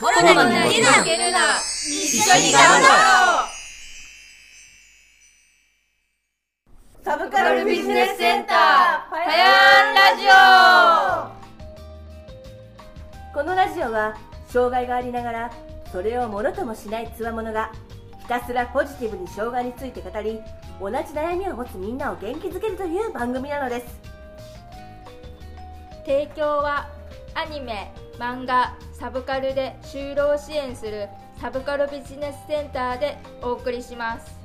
コロナに負けるな一緒に頑張ろう。サブカルビジネスセンターパヤーンラジオ。このラジオは障害がありながらそれをものともしないつわものがひたすらポジティブに障害について語り同じ悩みを持つみんなを元気づけるという番組なのです。提供はアニメ漫画サブカルで就労支援するサブカルビジネスセンターでお送りします。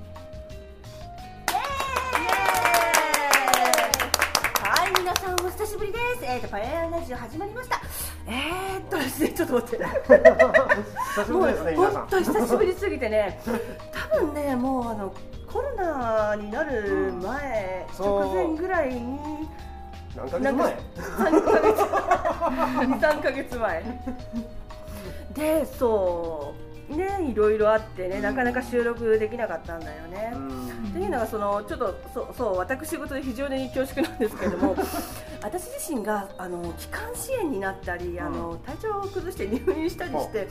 はい皆さんお久しぶりです。えーとパヤーラジオ始まりました。えーっとですねちょっと待って。久しぶりですね皆さん。本当久しぶりすぎてね。多分ねもうあのコロナになる前、そう。直前ぐらいに何ヶ月前？3ヶ月。23ヶ月前。でそう。ねいろいろあってねなかなか収録できなかったんだよね、っていうのがそのちょっとそうそう私事で非常に恐縮なんですけれども 私自身があの気管支炎になったりあの体調を崩して入院したりして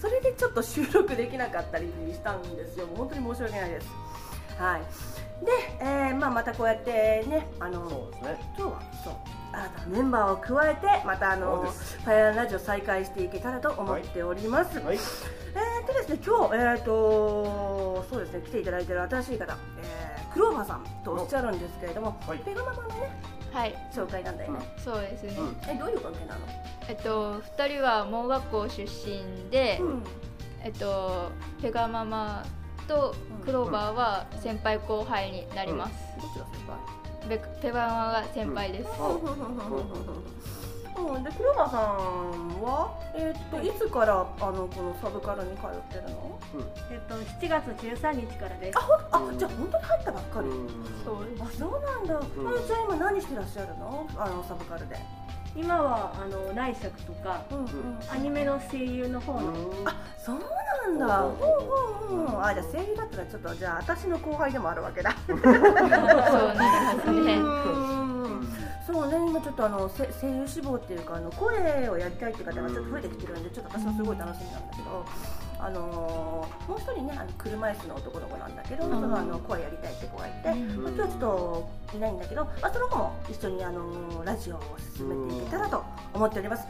それでちょっと収録できなかったりしたんですよ。本当に申し訳ないです。はいで、えーまあ、またこうやってねあのそうですね。今日はそう。新たなメンバーを加えてまたあのパイアンラジオ再開していけたらと思っております、はい。えー、とですね今日えー、とそうですね来ていただいている新しい方、えー、クローバーさんとおっしゃるんですけれども、はい。ペガママのねはい。紹介なんだよね、そうですね、うん。えどういう関係なの、えっと2人は盲学校出身で、うん。えっとペガママとクローバーは先輩後輩になります、どっちが先輩？ペペガママが先輩です、うん、でクローバーさんは、えー、とい。つからあのこのサブカルに通ってるの？えっと、7月13日からです。あじゃあ本当に入ったばっかり、そうです。あそうなんだ、ん。あじゃあ今何してらっしゃるの？あのサブカルで、今はあの内職とかうんうん。アニメの声優の方の、あそうなんだ。ううんん。うんうんあじゃあ声優だったらちょっとじゃあ私の後輩でもあるわけだ。そうなりますね。うん。そうね今ちょっとあのせ声優志望っていうかあの声をやりたいって方がちょっと増えてきてるんでちょっと私もすごい楽しみなんだけどあのーもう一人ねあの車椅子の男の子なんだけど、そのあの声やりたいって子がいて、まあ、今日はちょっといないんだけど、まあ、その子も一緒にあのーラジオを進めていけたらと思っております。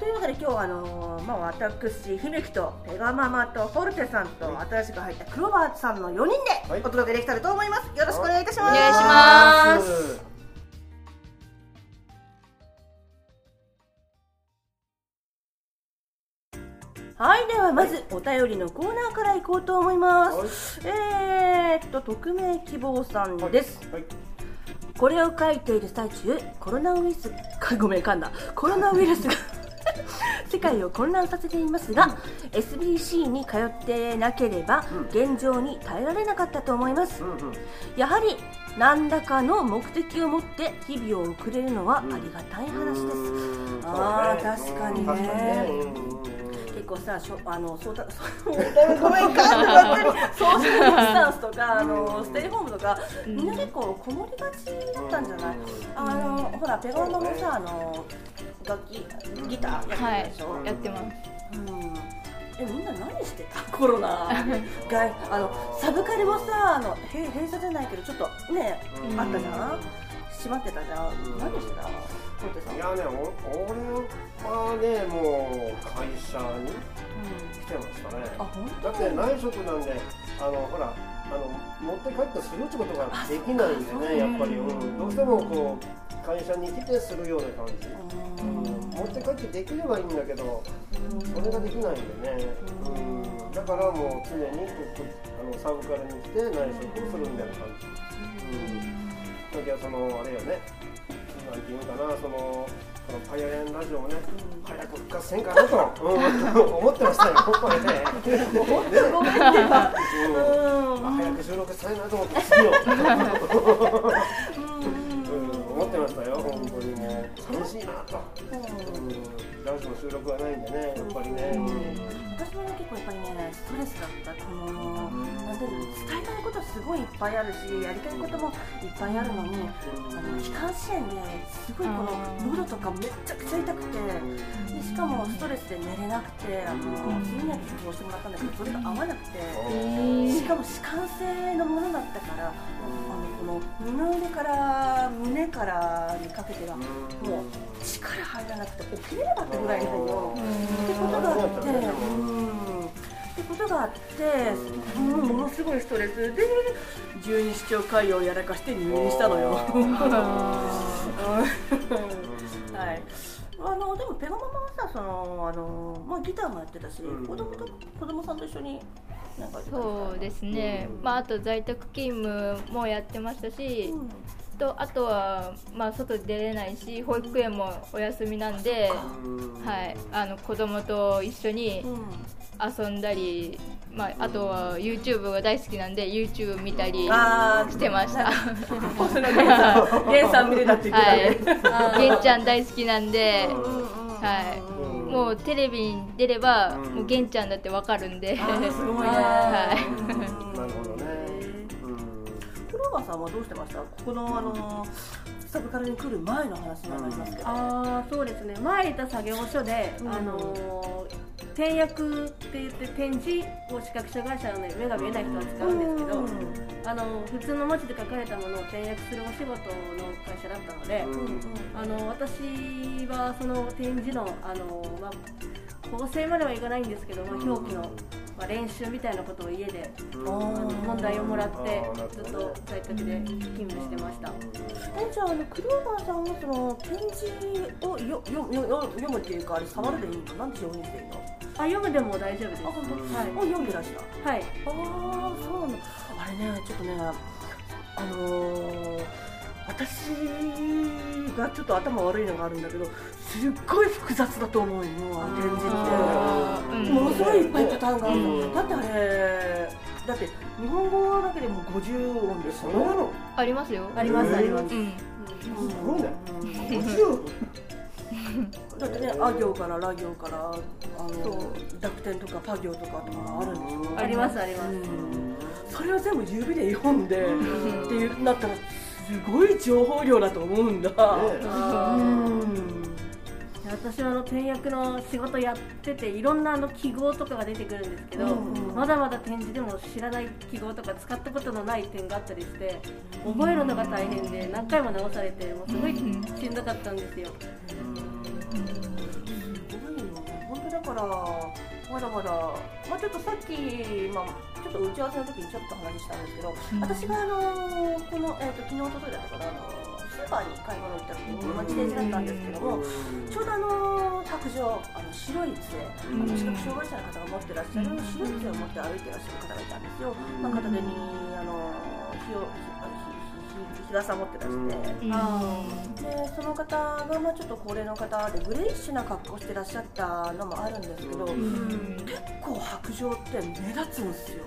というわけで今日はあのーまあ、私、姫木とペガママとフォルテさんと新しく入ったクローバーさんの4人ではいお届けできたらと思います。よろしくお願いいたします。お願いしますはい、ではまずお便りのコーナーから行こうと思います。えーっと、匿名希望さんです。はいこれを書いている最中、コロナウイルス、か ごめん、噛んだ。コロナウイルスが 世界を混乱させていますが、SBC に通ってなければ、現状に耐えられなかったと思います。うんうんやはり、何らかの目的を持って日々を送れるのはありがたい話です。うんあーそう確かにね確かにねうんうんうん結構さしょあのそうだそう ごめんかソーシャルディスタンスとかあのステイホームとかみんな結構こもりがちだったんじゃない？あのほらペガマもさあの楽器ギターやってるでしょ、やってます。うん。えみんな何してた？コロナ。があのサブカルもさあのへ閉鎖じゃないけどちょっとね、うん。あったじゃん？閉まってたじゃん、ん。何してた？いやねお俺はねもう会社に来てましたね。あ本だって内職なんであのほらあの持って帰ってするってことができないんでねやっぱり、うん、どうしてもこう会社に来てするような感じ、うん、持って帰ってできればいいんだけどそれができないんでね、うん、だからもう常にあのサブカルに来て内職をするみたいな感じ、うん、時はそのあれよねなんていうかなそのこのパイアレンラジオもね、早く復活せんかなと、うん、思ってましたよ、これね。ごめんってばうん。あ早く収録したいなと思って、次を、うん、思ってましたよ、本当にもう、寂しいなと。うん、ダンスの収録はないんでね、やっぱりね。ストレスだったこのなんていうの伝えたいことすすごいいっぱいあるしやりたいこともいっぱいあるのにあの気管支炎ですごいこの喉とかめっちゃくちゃ痛くてでしかもストレスで寝れなくてあの睡眠薬処方してもらったんだけどそれが合わなくてしかも弛緩性のものだったからあのこの二の腕から胸からにかけてはもう力入らなくて起きれなかったぐらいのってことがあって。うんってことがあって、もうものすごいストレス。で十二指腸潰瘍をやらかして入院したのよ。はい。あのでもペガママはさそのあのまあギターもやってたし、うん。子供と子供さんと一緒になんかそうですね、まあ、あと在宅勤務もやってましたし、うんとあとは、まあ、外出れないし保育園もお休みなんで、はい、あの子供と一緒にうん遊んだり、まあ、あとは YouTube が大好きなんで YouTube 見たりしてました。そのゲンさん見れたって言ってたね。はい、ゲンちゃん大好きなんで、はいうんもうテレビに出れば、うん。もうゲンちゃんだってわかるんで、すごいね。はいクローバーさんはどうしてました？ここのあのサブカルに来る前の話になりますけど。ああそうですね。前いた作業所で、うん。あのー点訳って言って展示を視覚障害者のね目が見えない人は使うんですけど、あの普通の文字で書かれたものを点訳するお仕事の会社だったので、あの私はその展示のあの、まあ、構成まではいかないんですけど、まあ、表記の、まあ、練習みたいなことを家であの問題をもらってずっと在宅で勤務してました。えじゃああのクローバーさんはその展示をよよよよ読むっていうかあれ触るでいいの？なんで表現していいの？あ読むでも大丈夫です。あ本当？はいもう読んでらした。はい。ああそうなの。あれねちょっとねあのー、私がちょっと頭悪いのがあるんだけどすっごい複雑だと思うよ展示って。ものすごいいっぱいパターンがあるの、うん。だってあれだって日本語だけでも50音ですよ。そんなの。ありますよ。あります、えーあります。うん、すごいねうん50だってねあ行からら行からあの濁点とかパ行とかとかあるんでしょあります、あります。うん。それを全部指で読んで、っていうなったらすごい情報量だと思うんだ、ねうん。私はあの点訳の仕事やってていろんなあの記号とかが出てくるんですけど、うんまだまだ展示でも知らない記号とか使ったことのない点があったりして覚えるのが大変で何回も直されてもうすごいしんどかったんですよ。すごいよ。ね本当だからまだまだ、まあ、ちょっとさっき、まあ、ちょっと打ち合わせの時にちょっと話したんですけど、私があのこの、えー、と昨日おとといだったかなあのスーパーに買い物行った時に、まあ、自転車だったんですけども、ちょうどあの白状あの白い杖あの視覚障害者の方が持ってらっしゃる白い杖を持って歩いてらっしゃる方がいたんですよ、まあ、片手にあの日を日傘を持ってらして。うん。でその方がまあちょっと高齢の方でグレイッシュな格好してらっしゃったのもあるんですけど、結構白状って目立つんですよ。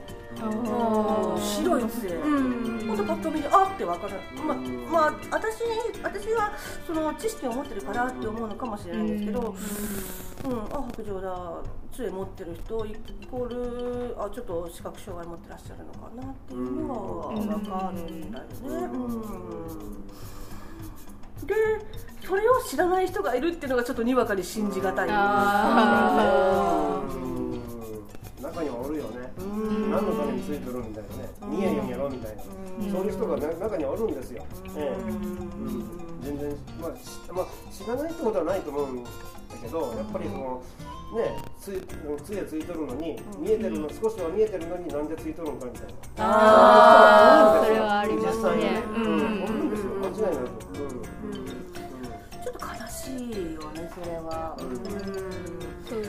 白い杖、うんほんとパッと見てあって分かる。ままあ私私はその知識を持ってるからって思うのかもしれないんですけど、うん。あ白状だ。杖持ってる人イコールあちょっと視覚障害持ってらっしゃるのかなっていうのは分かるんだよね。うん。でそれを知らない人がいるっていうのがちょっとにわかに信じがたい何のためについてるんだよね見えるようにやろうみたいな。そういう人がね中にはおるんですよ。ええ。うん。全然まあしまあ知らないってことはないと思うんだけどやっぱりそのねついつえついとるのに見えてるの少しは見えてるのになんでついとるのかみたいな。あー。それはあります実際に。ね。ううん。んおるんですよ。間違いないとうん。ちょっと悲しいよねそれは。そう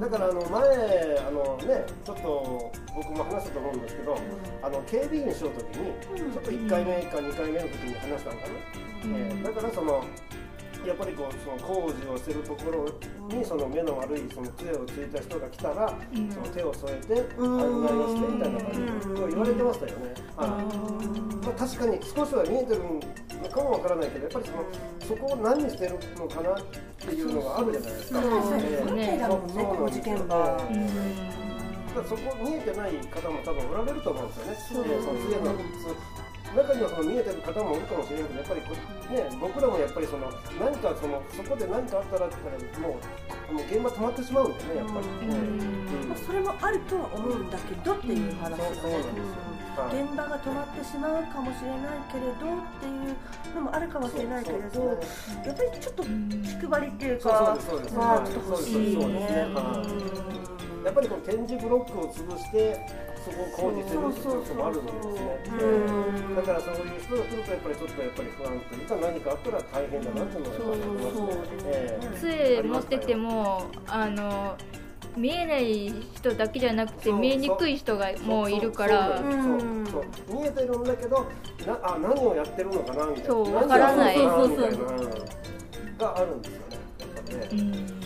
だからあの前あのねちょっと僕も話したと思うんですけど、あの警備員しようときにちょっと1回目か2回目の時に話したのかな、えーだからそのやっぱりこうその工事をしてるところにその目の悪いその杖をついた人が来たら、その手を添えて案内をしてみたいな感じで言われてましたよね。はいまあ、確かに少しは見えてるのかもわからないけどやっぱりそのそこを何にしてるのかなっていうのがあるじゃないですか。そうえーね工事現場。うん。だからそこ見えてない方も多分おられると思うんですよね。そうえーその次のそう中にはその見えてる方もいるかもしれないけどやっぱりこうね僕らもやっぱりその何かそのそこで何かあったらって言ったらもうもう現場止まってしまうんでねやっぱり。うん。まあ、それもあるとは思うんだけどっていう話そうそうなんですよはい現場が止まってしまうかもしれないけれどっていうのもあるかもしれないけれどそうそうやっぱりちょっと気配りっていうかまあちょっと欲しいねやっぱりこの展示ブロックを潰してそこを工事するっていうこともあるんですね。うだからそういう人が来るとやっぱりちょっとやっぱり不安というか何かあったら大変だなっていうのがやっぱりありますね。ええ杖持っててもあの見えない人だけじゃなくて見えにくい人がもういるからそうそう見えてるんだけどなあ何をやってるのかなみたいなそうわからないそうそうみたいながあるんですよねやっぱね、うん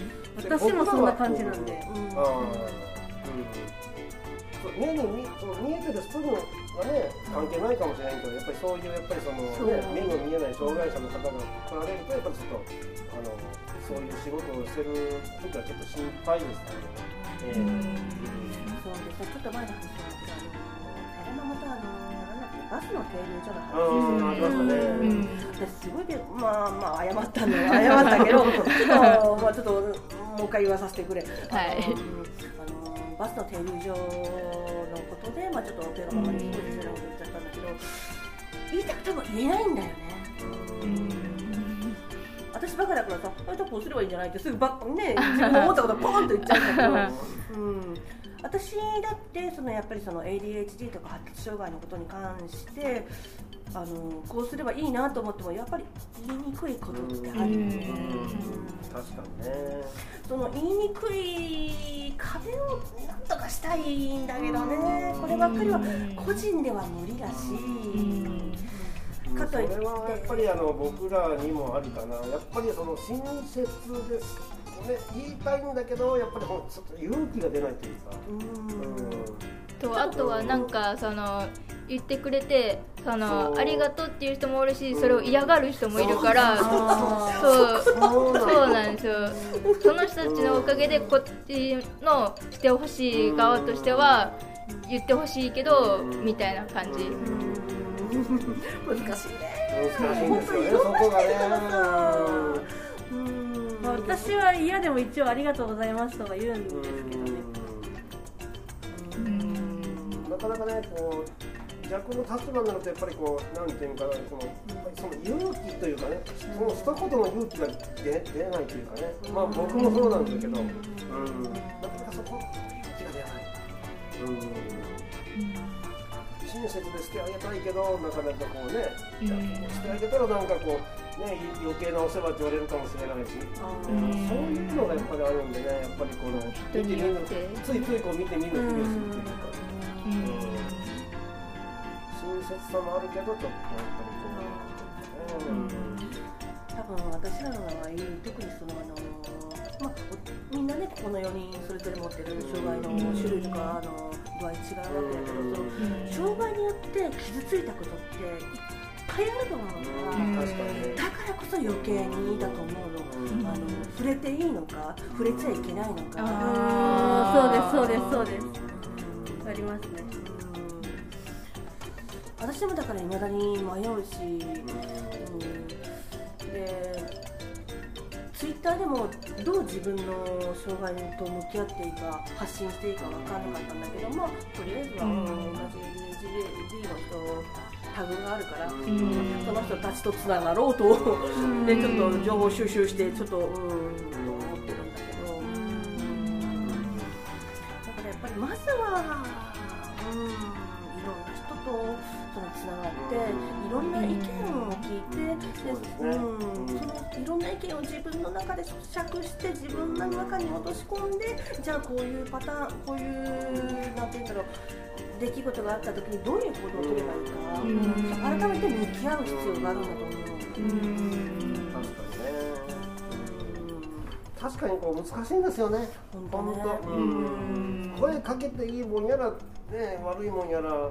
私もそんな感じなんで、ああうん見そう見えてる人にはね関係ないかもしれないけどやっぱりそういうやっぱりその、ね、目の見えない障害者の方が来られるとやっぱりちょっとあのそういう仕事をしてる時はちょっと心配ですからね。ええそうです。ねちょっと前の話なんですけどあの山本あのなんだっけバスの停留所のうんありましたねうん。私すごいでまあまあ謝ったのよ謝ったけどちょっとまあちょっともう一回言わさせてくれ。はいバスの停留所のことでまあちょっとお手がままに少し失礼なこと言っちゃったんだけど言いたくても言えないんだよね。私バカだからさ、あじゃあこうすればいいんじゃないってすぐばっね自分の思ったことポンと言っちゃうんだけど、うん、私だってそのやっぱりその ADHD とか発達障害のことに関してあのこうすればいいなと思ってもやっぱり言いにくいことってあるよね、うん。確かにね。その言いにくい壁をなんとかしたいんだけどね。こればっかりは個人では無理だし、かといって。それはやっぱりあの僕らにもあるかな。やっぱりその親切です。ね、言いたいんだけどやっぱりちょっと勇気が出ないというか。とあとはなんかその言ってくれてそのありがとうっていう人もおるしそれを嫌がる人もいるからそうそう。なんですよ。その人たちのおかげでこっちのしてほしい側としては言ってほしいけどみたいな感じ。難しいね。難しいんですよね。そこがね。う。ん。まあ私は嫌でも一応ありがとうございますとか言うんですけどね、なかなかねこう逆の立場になるとやっぱりこうなんていうかなそのその勇気というかねその一言の勇気が出出ないというかねまあ僕もそうなんだけど、うん、なかなかそこの勇気が出ない。うん。親切でしてあげたいけどなかなかこうね、うん。してあげたらなんかこうね余計なお世話って言われるかもしれないし、ん。そういうのがやっぱりあるんでねやっぱりこのついついこう見て見ぬふりをするというか、うん。親切さもあるけどちょっとやっぱりこう、うん。多分私らの場合特にそのあの、まあ、みん。なねここの4人それぞれ持ってる障害の種類とかあの度合違うわけだけどその障害によって傷ついたことっていっぱいあると思うから、だからこそ余計にだと思うの、あの触れていいのか触れちゃいけないのか、あーそうですそうですそうですありますね。私もだから未だに迷うし、うん、でツイッターでもどう自分の障害と向き合っていいか発信していいか分かんなかったんだけどまあとりあえずは、うん。同じ ADHD の人タグがあるから、ん。その人たちとつながろうと、でちょっと情報収集してちょっとうんそうですね。うん、そのいろんな意見を自分の中で咀嚼して自分の中に落とし込んでじゃあこういうパターンこういうなんて言うんだろう出来事があった時にどういう行動を取ればいいか、うん。改めて向き合う必要があるんだと思う。うん確かにね確かにこう難しいんですよね。本当ね。本当。うん。声かけていいもんやら、ね、悪いもんやら、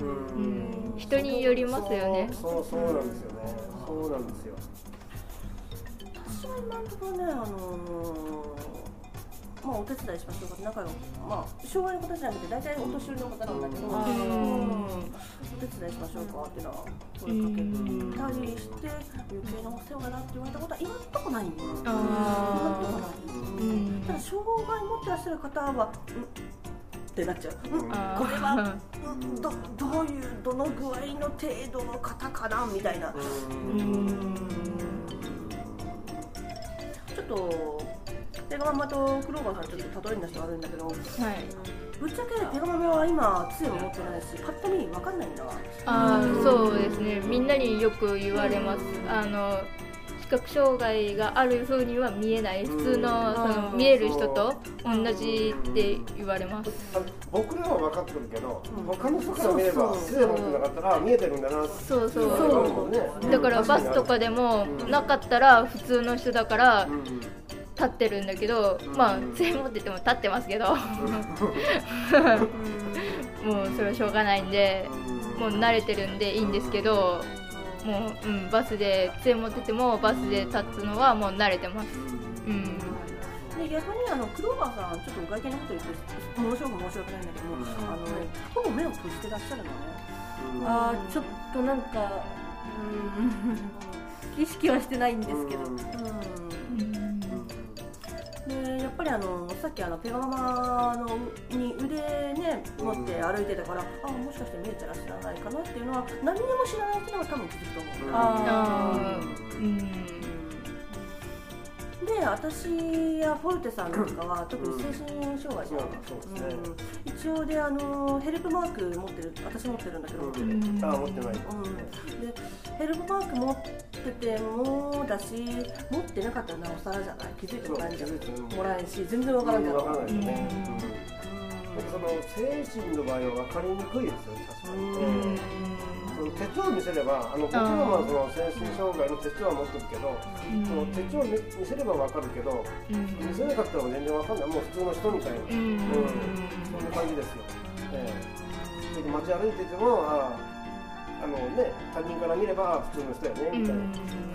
うん。うん。人によりますよね。そうそうそうなんですよねそうなんですよ。私は今のところね、あのーまあ、お手伝いしましょうか。って仲良く、まあ、障害の方じゃなくて大体お年寄りの方なんだけど、あーうん。お手伝いしましょうかっていうのは声かけたりして余計なお世話だなって言われたことは今のとこないんだよ今のとこあない。ーうん。ただ障害持ってらっしゃる方は、うんってなっちゃう、うん。これはうん。どどういうどの具合の程度の方かなみたいな、ちょっとペガママとクローバーさんちょっと例えに出して悪いんだけどはい。ぶっちゃけペガママは今杖も持ってないしパッと見分かんないんだわ。あーそうですね。みんなによく言われます。あの視覚障害がある風には見えない。普通のその見える人と同じって言われます。僕らは分かってるけど、うん。他の人から見ればそうそう。杖持ってなかったらあ見えてるんだなってそうそう。いうだからバスとかでもなかったら普通の人だから立ってるんだけどまあ杖持ってても立ってますけど。もうそれはしょうがないんでもう慣れてるんでいいんですけどもう、うん、バスで杖持っててもバスで立つのはもう慣れてます。うん。で逆にあのクローバーさんちょっと外見のこと言って申し訳申し訳ないんだけど、うん。あのほぼ目を閉じてらっしゃるのね。あーちょっとなんかうん 意識はしてないんですけど、うん。うんでやっぱりあのさっきあのペガママのに腕ね持って歩いてたから、あもしかして見えてらっしゃらないかなっていうのは何にも知らない人が多分気づくと思う、ああーうん。で私やフォルテさんなんかは特に精神障害じゃん、そうですねうん。一応であのヘルプマーク持ってる私持ってるんだけど、ううん。んあ持ってない。でヘルプマーク持っててもだし持ってなかったらなおさらじゃない？気づいてもらえんじゃんそう気づいてもらえんし全然わからんじゃない。その精神の場合は分かりにくいですよね確かに、の手帳を見せればあの僕らはその精神障害の手帳は持ってるけど、その手帳を見せれば分かるけど見せなかったら全然分かんない。もう普通の人みたいな、ううんん。そんな感じですよ、ええ。で街歩いててもああのね他人から見ればあ普通の人やねみたいな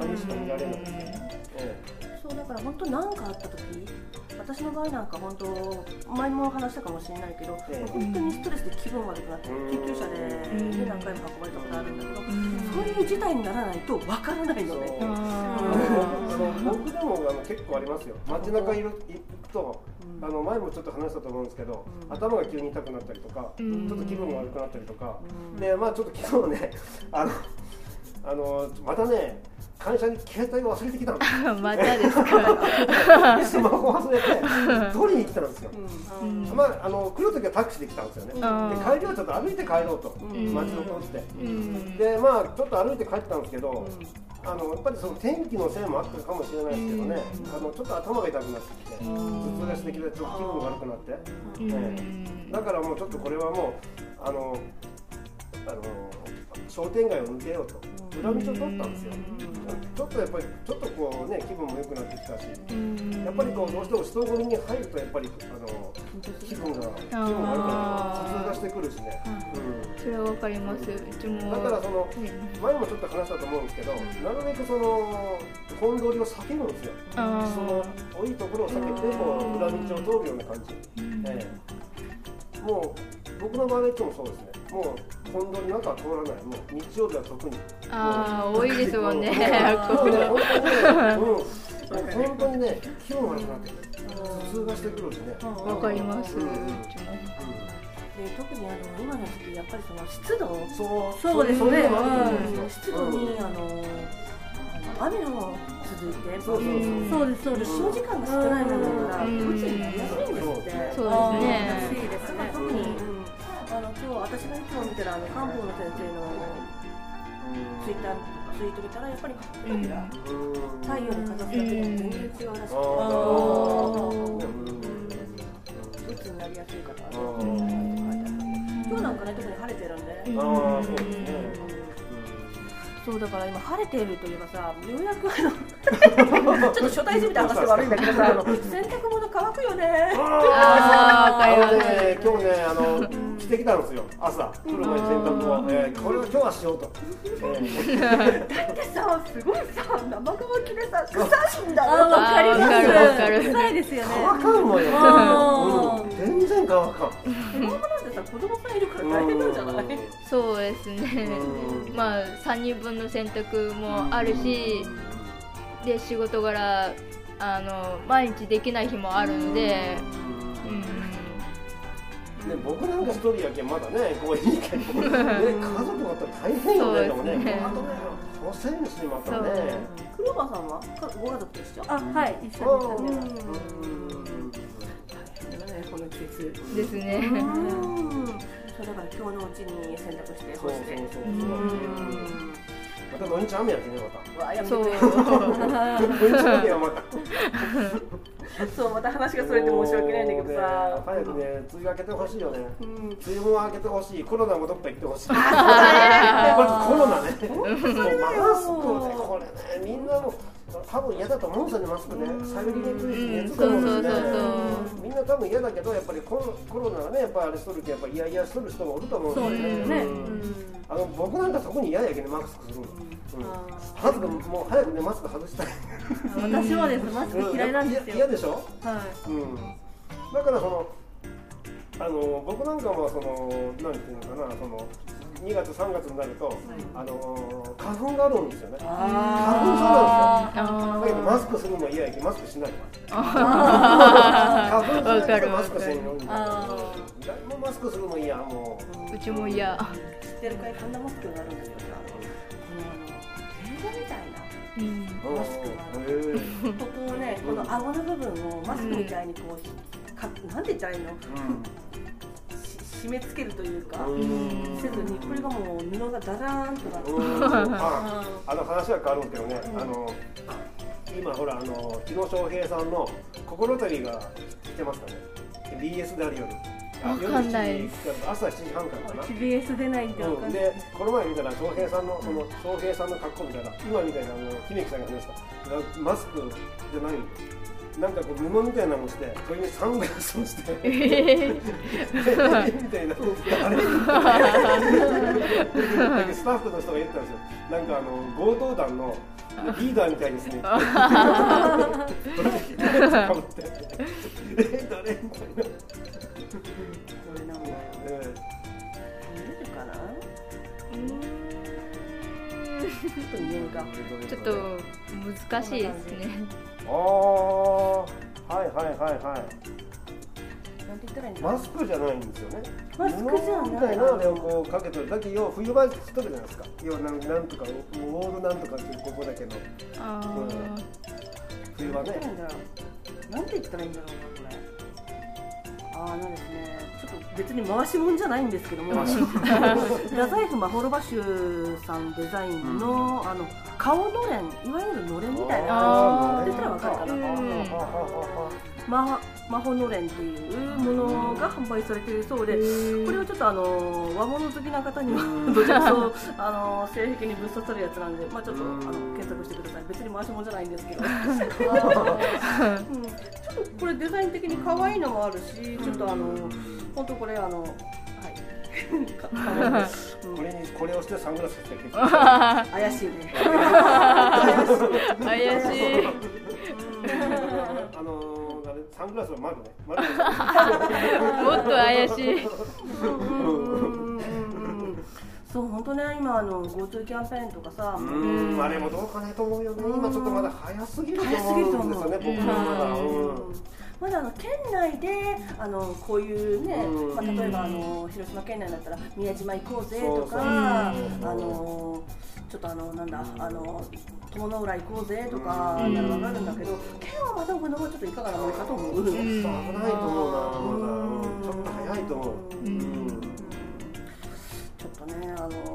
感じしか見られない。ですね、え。そうだから本当何かあった時私の場合なんか本当前も話したかもしれないけど、ええ。本当にストレスで気分悪くなってうん。救急車で、何回も運ばれたことあるんだけど、うん。そういう事態にならないとわからないのね。そう。ああの 僕でもあの結構ありますよ。街中いるとあの前もちょっと話したと思うんですけど、うん。頭が急に痛くなったりとか、うん。ちょっと気分が悪くなったりとか、うん。でまあちょっと昨日ねあのあのまたね会社に携帯を忘れてきたんですよーまたですか。で スマホ忘れて取りに来たんですよ、うん。まああの来る時はタクシーで来たんですよね、あーで帰りはちょっと歩いて帰ろうと、うん。街を通って、うん。でまあちょっと歩いて帰ったんですけど、あのやっぱりその天気のせいもあったかもしれないですけどね、あのちょっと頭が痛くなってきて、頭痛がしてきてちょっと気分が悪くなって、うん。ええだからもうちょっとこれはもうあのあの商店街を抜けようと裏道を取ったんですよ、ちょっとやっぱりちょっとこうね気分も良くなってきたし、やっぱりこうどうしても人混みに入るとやっぱりあの気分が気分が悪くなって頭痛がしてくるしね、うん。それはわかります。うちもだからそのうん前もちょっと話したと思うんですけど、なるべくその本通りを避けるんですよ。あその多いところを避けてこう裏道を通るような感じ。ええ。もう僕の場合はいつもそうですね。もう本通りなんかは通らない。もう日曜日は特に。ああ多いですもんね。本当にね、う本当にね気分悪くなって。頭痛がしてくるしね。わかります。で特にあの今の時期やっぱりその湿度。そうそうですね。うん。湿よ度にあのあの雨の続いて。そうそうそう。そうですそうです。日照時間が少ないものだからうん。鬱になりやすいんですって。そうですね私がいつも見てるあの漢方の先生のツイッターツイート見たらやっぱり太陽にかざすだけで全然違うらしくて、ああー鬱になりやすい方今日なんかね特に晴れてるんで、そうですね。そうだから今晴れているといえばさようやくあの ちょっと初対人みた話で悪いんだけどさ洗濯物乾くよね。あね今日ねあの着てきたんですよ朝。来る前に洗濯を、えーこれは今日はしようと、えー。だってさすごいさ生乾きでさ臭いんだよ。あわかりますあわかる。わかる。臭いですよね。乾かんのよ、全然乾かん。子供なんてさ子供さんいるから大変なんじゃない？そうですね。うん。まあ3人分の洗濯もあるしで仕事柄あの毎日できない日もあるのでうんね、僕なんか一人やけんまだねこういいけど、ね、家族だったら大変よねでもねそうですね。あとね細いしまたね。黒羽さんはかご家族と一緒？あはい一緒に住んでますうん大変だねこの季節ですね。うん。そうだから今日のうちに洗濯して干して。そうそううんまた土日雨やけねまた。わあやめて そう。土日雨やまた そうまた話がそれて申し訳ないんだけどさ。早くね梅雨明けてほしいよね。うん。梅雨も明けてほしい。コロナもどっか行ってほしい。コロナね。マスクねこれね。みんなも多分嫌だと思うんですよねマスクね。探りにくいしうん熱かもしれないそうそうそう。みんな多分嫌だけどやっぱりコロコロナがねやっぱあれしとるけどやっぱ嫌々しとる人もおると思うんですよね。うん。あの僕なんか特に嫌やけどマスクするの、うん、あマスクもう早くねマスク外したい。私はですマスク嫌いなんですよ。や嫌でしょ？はい。うん、だからそのあの僕なんかはそのなんていうのかなその2月3月になると、あの花粉があるんですよね。花粉症あなんですよ。だけどマスクするの嫌やけどマスクしないあ花粉症わかるやけどマスクせんように。あ誰もマスクするの嫌もう。うちも嫌。知ってるかいこんなマスクがあるんだけどうん。マスク。がへえここをねこの顎の部分をマスクみたいにこうかなんて言ったらいいの？し締め付けるというかうん。せずにこれがもう布がダラーンとなって。うん。ああの話は変わるんけどね、あの今ほらあの日野翔平さんの心旅が来てますかね。BS である夜。あわかんない夜7時から朝7時半からかな。TBS 出ないんでわかうんん、ないでこの前見たら翔平さんのその翔平さんの格好みたいな今みたいなあの姫木さんが話した。がマスクじゃない。なんかこう布みたいなのをしてそれにサングラスをして。みたいな。あれ？なんかスタッフの人が言ってたんですよ。なんかあの強盗団のリーダーみたいですね。かぶってえ誰？みたいな、ちょっと見えるかえちょっと難しいですねああはいはいはいはいなんて言ったらいいんだろうマスクじゃないんですよね。マスクじゃない布みたいなあれをこうかけてる。だけど冬場着とるじゃないですか。要はなんなんとかウォールなんとかっていうここだけどあ冬場ねなんて。言ったらいいんだろうなんて言ったらいいんだろうなこれああのですね別に回しもんじゃないんですけども。太宰府マホロバシュさんデザインの,、あの顔のれんいわゆるのれんみたいな。感じって言ったらわかるかな、うん。はははママホのれんっていうものが販売されているそうで、これをちょっとあの和物好きな方にはどちらそうあの性癖にぶっ刺さるやつなんで、まあちょっとあの検索してください。別に回し物じゃないんですけど、うん、ちょっとこれデザイン的に可愛いのもあるし、ちょっとあの本当これあのはい。これにこれをしてサングラスしてる。怪しいね。怪しい あのあれサングラスは丸ね。丸ね。もっと怪しいそう本当ね今あの GoTo キャンペーンとかさ、うんあれもどうかねと思うよね。今ちょっとまだ早すぎると思うんですよね。僕もまだ。うんまだあの県内であのこういうね、うん。まあ、例えばあの広島県内だったら宮島行こうぜとか、あのちょっとあのなんだあの友の浦行こうぜとかならわかるんだけど、県はまだこの方がちょっといかがなものかと思う。ん。危ないと思うな。ちょっと早いと思う。うん。ちょっとねあの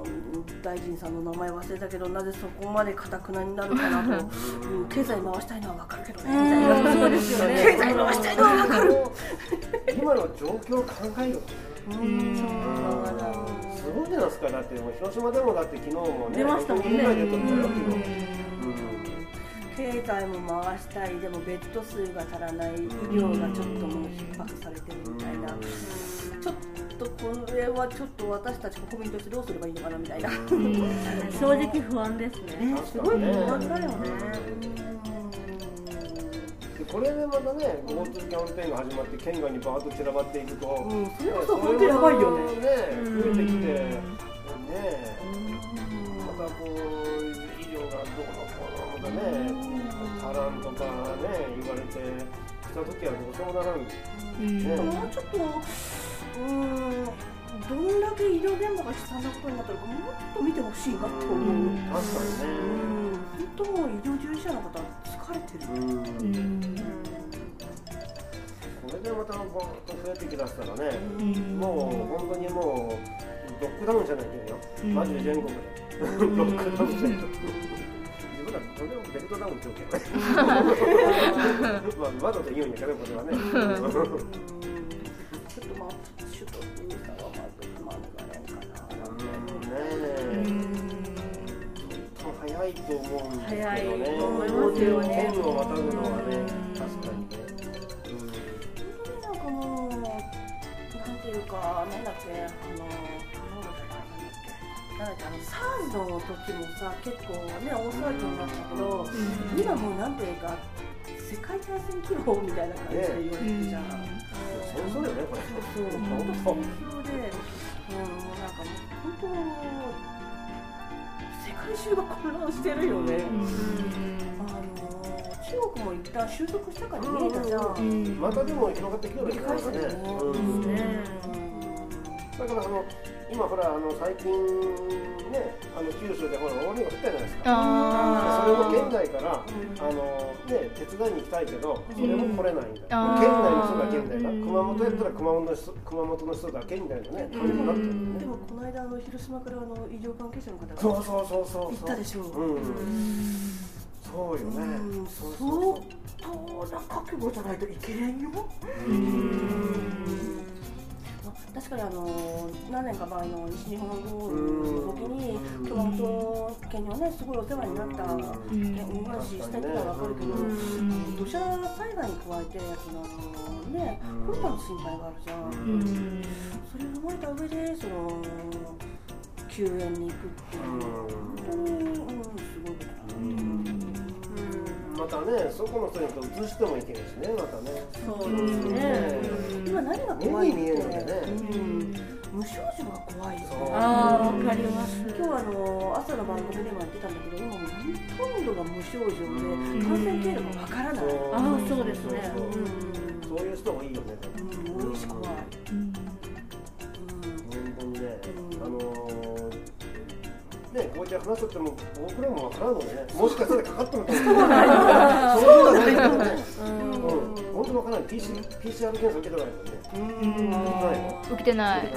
大臣さんの名前忘れたけどなぜそこまでかたくなになるかなと、うん。経済回したいのはわかるけどね。みたいなそうですよね経済回したいのはわかる今の状況を考えると。うん。すごいじゃないですか、だってもう広島でもだって昨日もね、出ましたもんね6人ぐらい出とったよ、昨日。経済も回したい。でもベッド数が足らない医療がちょっともう逼迫されてるみたいな。ちょっとこれははちょっと私たち国民としてどうすればいいのかなみたいな、正直不安ですね。すごい不安だよね。でこれでまたね GoTo キャンペーンが始まって県外にバーッと散らばっていくと、うんそれこねそ本当やばいよね。ね増えてきて。ねまたこう医療がどうのこうのとかね足らんとかね言われてした時はどうしようもならん。ねもうちょっと、うーん、どんだけ医療現場が悲惨なことになったのか、もっと見てほしいなと思う。うん確かうん本当もう医療従事者の方疲れてる。これでまたバーッと増えてきだしたらね、もう本当にもうロックダウンじゃないけどよ、マジで全国でロックダウンじゃないと。自分らこれをベルトダウンって言うけどね。まあわざと言うんやけどこれはね。いと思うん。ですけどね。早いと思いますよね県をまたぐのはね、確かにね。なん。かもう、なん。ていうか、なん。だっけ、あの、なん。だっけ、あの、SARS の時もさ、結構ね、大騒ぎになったけど、うん。今もうなん。ていうか、世界大戦規模みたいな感じで言われてるじゃん。戦争だよねこれ。そうそう、本当戦争で、うん、なん。かもう、本当、界中が混乱してるよね。あの、中国も一旦収束したかに見えたじゃん。またでも広がってきてる繰り返してるね。うんだからあの今ほらあの最近ねあの九州でほら大雨が降ったじゃないですか。あそれも県外から、あのね手伝いに行きたいけどそれも来れないんだ。あー県内の人だけみたいな。熊本やったら熊本の人熊本の人だけみたいなね感じになってるんでね。でもこの間あの広島からあの医療関係者の方がそうそうそうそう。行ったでしょうん。そうよね。うんそうそう相当な覚悟じゃないといけれんよ。確かにあの何年か前の西日本豪雨の時に熊本県にはねすごいお世話になったうん県恩返しした人は分かるけど、土砂災害に加えてそのねうんの心配があるじゃん。それを踏まえた上でその救援に行くっていうのは本当に、うん、すごいことだなって。またねそこの人にと移してもいけないしねまたね。そうですね。今何が怖いって、目に見えるのでねうん、無症状が怖いよそうね。ああわかります今日はあの朝の番組でも言ってたんだけど、今もうほとんどが無症状でうん感染経路がわからない。あーそうですねそうそううんそういう人もいいよね。うん、多いし怖い。こうやって話しとっても僕らもわからんのでね、もしかしたらかかってもかもしれない。そうはないけどね。うん、本当わからない。PC PCR 検査受けてないもん。ね。うん。ない受けてない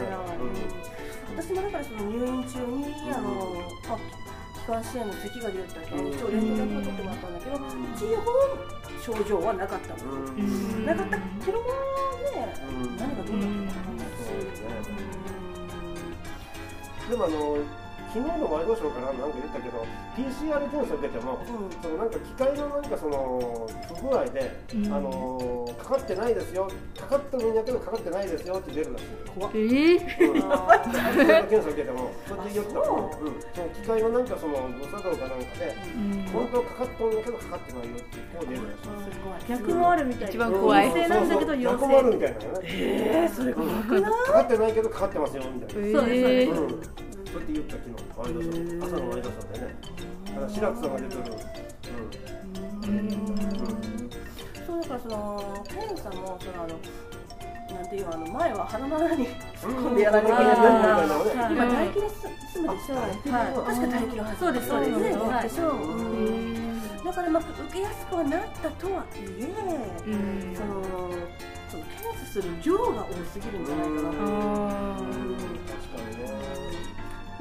私もだからその入院中にあのあ気管支炎の咳が出たけど一応レントゲンってもらったん。だけど一応症状はなかったの、うん。なかったけどもね、うん。何がどうなったかわかん。ないでもあの昨日のワイドショーからなんか言ったけど PCR 検査受けても、うん。そのなんか機械のなんかその不具合で、うん。あのかかってないですよかかってもいいんだけどかかってないですよって出るらしい。怖っ。えー？うん、検査受けてもそれで言ったの、う。ん、その機械のなんかその誤作動かなんかで、本当はかかってるんだけどかかってないよってこう出るらしい。逆もあるみたい一番怖い陽性なんだけど陽そうそう逆もある性みたいなね。えー、それがうんかかってないけどかかってますよみたいな。そうですそうです。うん、そうやって言った昨日ワイドショー朝のワイドショーでね。だから白くさん。が出てるうん。うん。そうだからその検査もそのあのなん。ていうあの前は鼻の穴に突っ込ん。でやらなきゃいけなかった今唾液で済むでしょ、はい確か唾液のはずそうですそうですねはいでしょ、うだからまあ受けやすくはなったとはいえ、そのその検査する量が多すぎるん。じゃないかなと、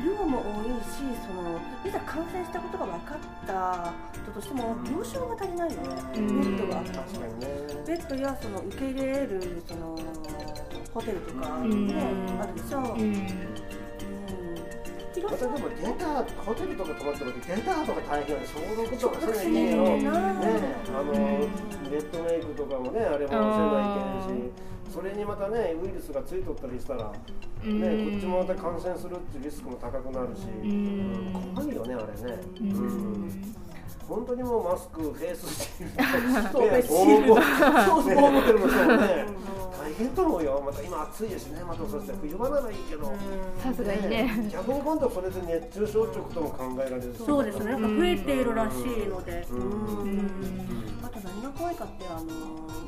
量も多いしそのいざ感染したことが分かったとしても病床が足りないよね、うん。ベッドが確かにね。ベッドやその受け入れるそのホテルとかね、うん。あるでしょ、またでも出たホテルとか泊まった時出たとか大変よね消毒とかせないけんやろ。ねうん。あのベッドメイクとかもねあれもせないけんし。それにまたねウイルスがついとったりしたら、ね、うん。こっちもまた感染するっていうリスクも高くなるし、ん。怖いよねあれね、ううん。ん本当にもうマスクフェイスシールドそう思ってるの人もね大変と思うよ。また今暑いですね。またそして冬場ならいいけど、さすがにね。逆に今度それで熱中症っていうことも考えられる。しそうですね。なんか増えているらしいので。うん。あと何が怖いかってあの、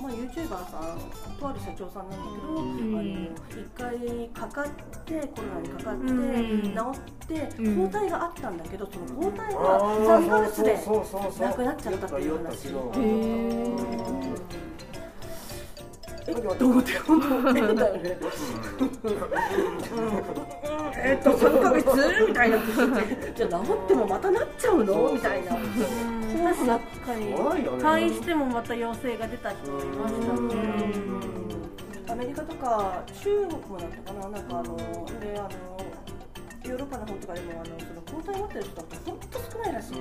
まあ、YouTuber さんとある社長さんなんだけど、ん。あの一回かかってコロナにかかって、うん。治ってうん。抗体があったんだけどその抗体あがー。3ヶ月でなくなっちゃったっていう話どうでも変だよねえっと3ヶ月？みたいな。じゃあ治ってもまたなっちゃうの？みたいな。確かに。退院してもまた陽性が出た人もいましたね。アメリカとか中国もだったかな、なんかあのであのヨーロッパの方とかでもあのその抗体持ってる人って本当少ないらしいね。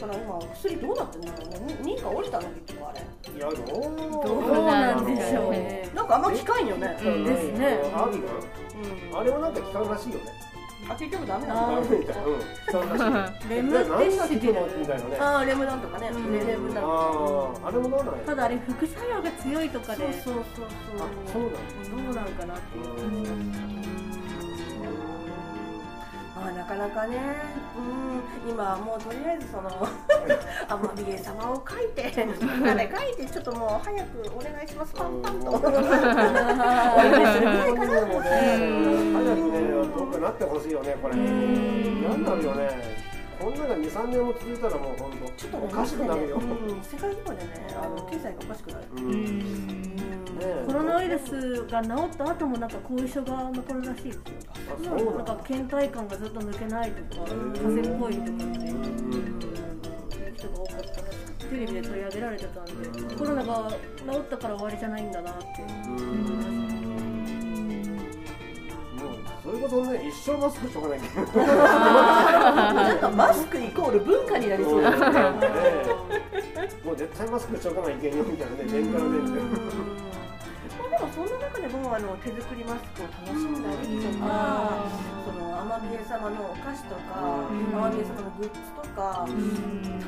だから今薬どうなってんだろう認可降りたの結構あれ。いやどうどうなんでしょうね。なんかあんま聞かんよね。うんですね。アビうんガンあれはなんか効かんらしいよね。あ結局ダメなあの。ダメみたいな。うん効かんらしいレムね。あーレムダンとかね。うん。レレムダン。あああれもどうなんやただあれ副作用が強いとかで。そうそうそうあそうなんどうなんかなっていう。感じがまあなかなかね、うん、今はもうとりあえずその アマビエ様を書いて、あれ書いてちょっともう早くお願いします。パンパンと。お 願いするぐらいかな。もうね早くねどうかなってほしいよねこれ。嫌になるよねこんなの23年も続いたらもう本当ちょっとおかしくなるよ、うん、世界規模でね、あの経済がおかしくなる。うん。ねコロナウイルスが治った後もなんか後遺症が残るらしいですよあそうなんか倦怠感がずっと抜けないとか風邪っぽいとかっていう人が多かったらテレビで取り上げられてたんでコロナが治ったから終わりじゃないんだなってもうそういうことね一生マスクしとかなきゃいけないなんかマスクイコール文化になりそうもう絶対マスクしとかないけんよみたいなね年から年でまあでもそんな中でもあの手作りマスクを楽しんだりとか、そのアマビエ様のお菓子とか、うん。アマビエ様のグッズとか、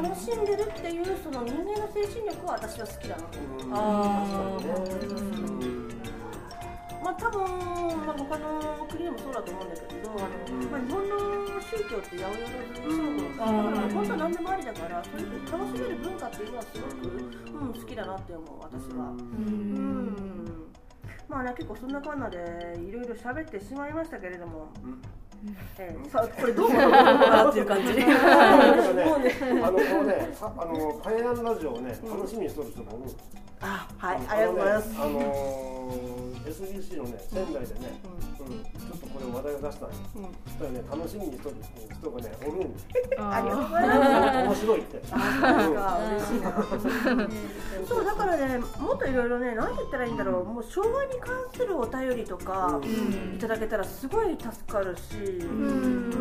楽しんでるっていうその人間の精神力は私は好きだなと思う。あ確かにね。まあ多分、まあ、他の国でもそうだと思うんだけど、あのまあ、日本の宗教って八百万の宗教だから本当は何でもありだからそういうふうに楽しめる文化っていうのはすごく、うん、好きだなって思う私は。うん。まあね、結構そんなかんなでいろいろ喋ってしまいましたけれども、ええさこれどう思う？のかなっていう？感じでもうね。あのこのねさあのパイアンラジオをね楽しみにしとる人もおるあはい。ありがとうございます、あのねあの SBC のね仙台でね、うん、ちょっとこれ話題を出したんようん。そしたらね楽しみにしとる人がねおるんです。ありがとうございます面白いって。あなんか。嬉しいなそうだからねもっといろいろね何て言ったらいいんだろう。もう障害に関するお便りとかいただけたらすごい助かるし。うん。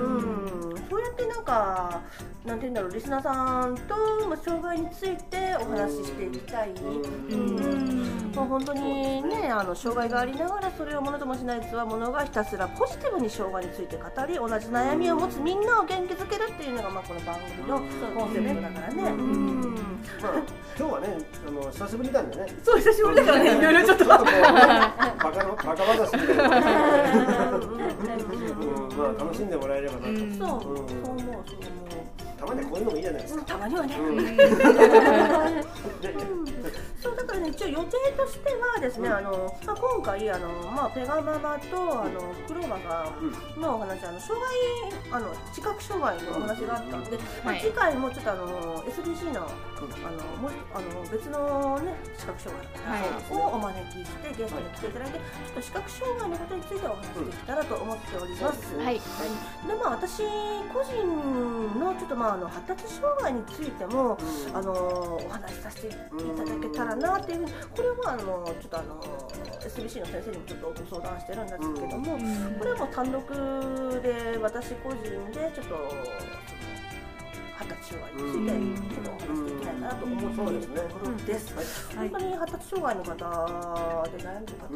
そうやってなんかなんて言うんだろう。リスナーさんとまあ障害についてお話ししていきたい。うん。まあ本当にねあの障害がありながらそれをものともしないつわものがひたすらポジティブに障害について語り同じ悩みを持つみんなを元気づけるっていうのがまあこの番組のコンセプトだからね。うん。まあ今日はねあの久しぶりなんでね。そう久しぶりだからね。いろいろちょっと。バカのバカ話みたいなうん。まあ楽しんでもらえればなと、うん。そう、そう思う。たまにはこういうのもいいじゃないですか、たまにはね。うん。そうだからね一応予定としてはですね、あのまあ今回あのまあペガママとあのクローバーさんのお話あの障害あの知覚障害のお話があったんで、まあはい。次回もちょっとあの SBC のあのもうあの別のね視覚障害の方をお招きしてゲストに来ていただいて、ちょっと視覚障害のことについてお話しできたらと思っております。はい。でまあ私個人のちょっとまああの発達障害についても、あのお話しさせていただけたらなっていうふうにこれはあのちょっとあの SBC の先生にもちょっとご相談してるんですけども、これはもう単独で私個人でちょっとその二十歳障害についてちょっとお話しできないかなと思っているところです。はい本当に発達障害の方で悩んでる方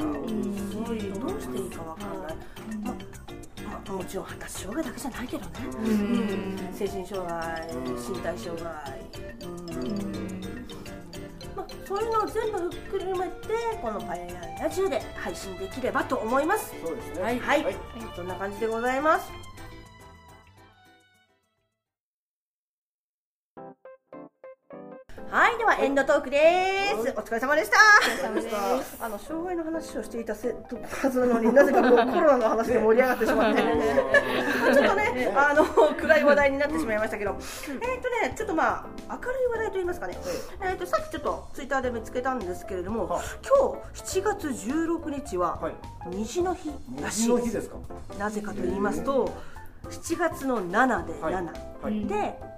多いどうしていいかわからない。ままあもちろん発達障害だけじゃないけどね。うん精神障害、身体障害。うんまあ、そういうのを全部ひっくるめてこのパイアラジオで配信できればと思います。そうですねはい、はいそんな感じでございます？はい、ではエンドトークです。お疲れ様でした。あの障害の話をしていたせとはずなのに なぜかこうコロナの話で盛り上がってしまって、ちょっとねあの暗い話題になってしまいましたけど、えっ、とねちょっとまあ明るい話題と言いますかね。えっ、とさっきちょっとツイッターで見つけたんですけれども、は今日7月16日ははい。虹の日らし西い。です。の日ですか？なぜかと言いますと7月の7で7、はい。はい。で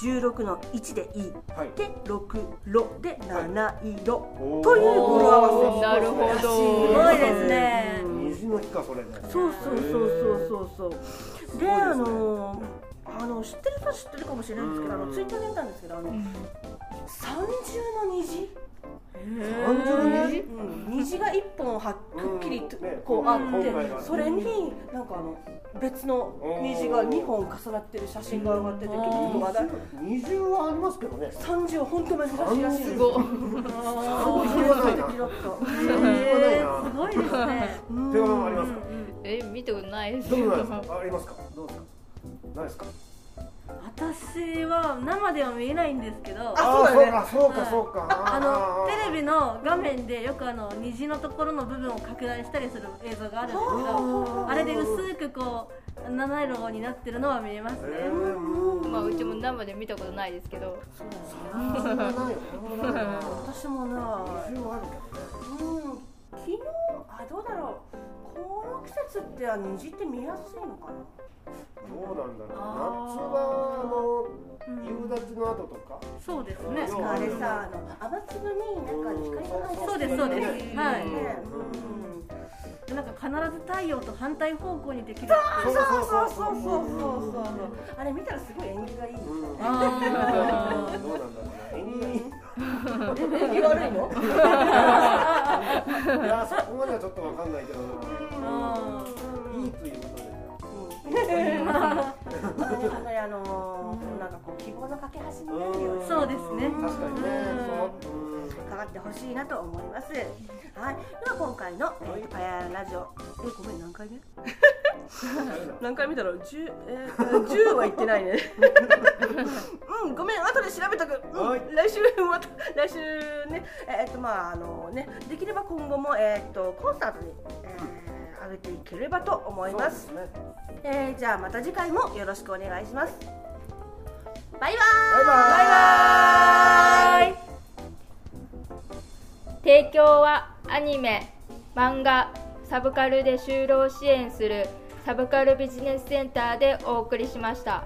16の1でいい。はい。で6ロで七色、という語呂合わせ。なるほど。すごいですね。虹の日かそれねそうそうそうそうそうそう。であのあの知ってる人は知ってるかもしれないんですけどあのツイッターで見たんですけどあの三重の虹虹うん。虹が一本はくっきりとこうあってそれになんかあの別の虹が2本重なってる写真が上がってて結構話題二重はありますけどね。三重は本当珍しいらしいですすごい。すごいですね。手紙ありますかえ見たことない。ですありますかどうですかない。ですか私は生では見えないんですけど。あそうだね。あそうかそうかあのテレビビの画面でよくあの虹のところの部分を拡大したりする映像があるんですけどあれで薄くこう七色になってるのは見えますね。まあうちも生で見たことないですけど。二重はないよ。私もな二重はあるけどね。うん。昨日あどうだろう。この季節っては虹って見やすいのかな？どうなんだろう。夏はあの夕立の後とか？そうですね。そうあれさあの雨粒になんか光が入ってそうですそうです。はい。ねなんか必ず太陽と反対方向にできる。そうそうそうそうそうそうそう。あれ見たらすごい縁起がいい。ですうんどうあなんだろうな。縁起。がいい縁起悪いの？いやそこまではちょっとわかんないけどいいということであのあのなんかこう希望の架け橋になるように。そうですね。確かにね。そううん。かかってほしいなと思います。はい、では今回の、えーと、パヤラジオ、えごめん何回目？何回目だろう？十、えー、十は言ってないね。うん、ごめん。後で調べとく。うん。はい。来週また来週ね、えっ、とまああのねできれば今後もえっ、とコンサートに、えー、上げていければと思いま。ですすねえー、じゃあまた次回もよろしくお願いします。バイバーイ。バイバイバイバーイ提供はアニメ漫画サブカルで就労支援するサブカルビジネスセンターでお送りしました。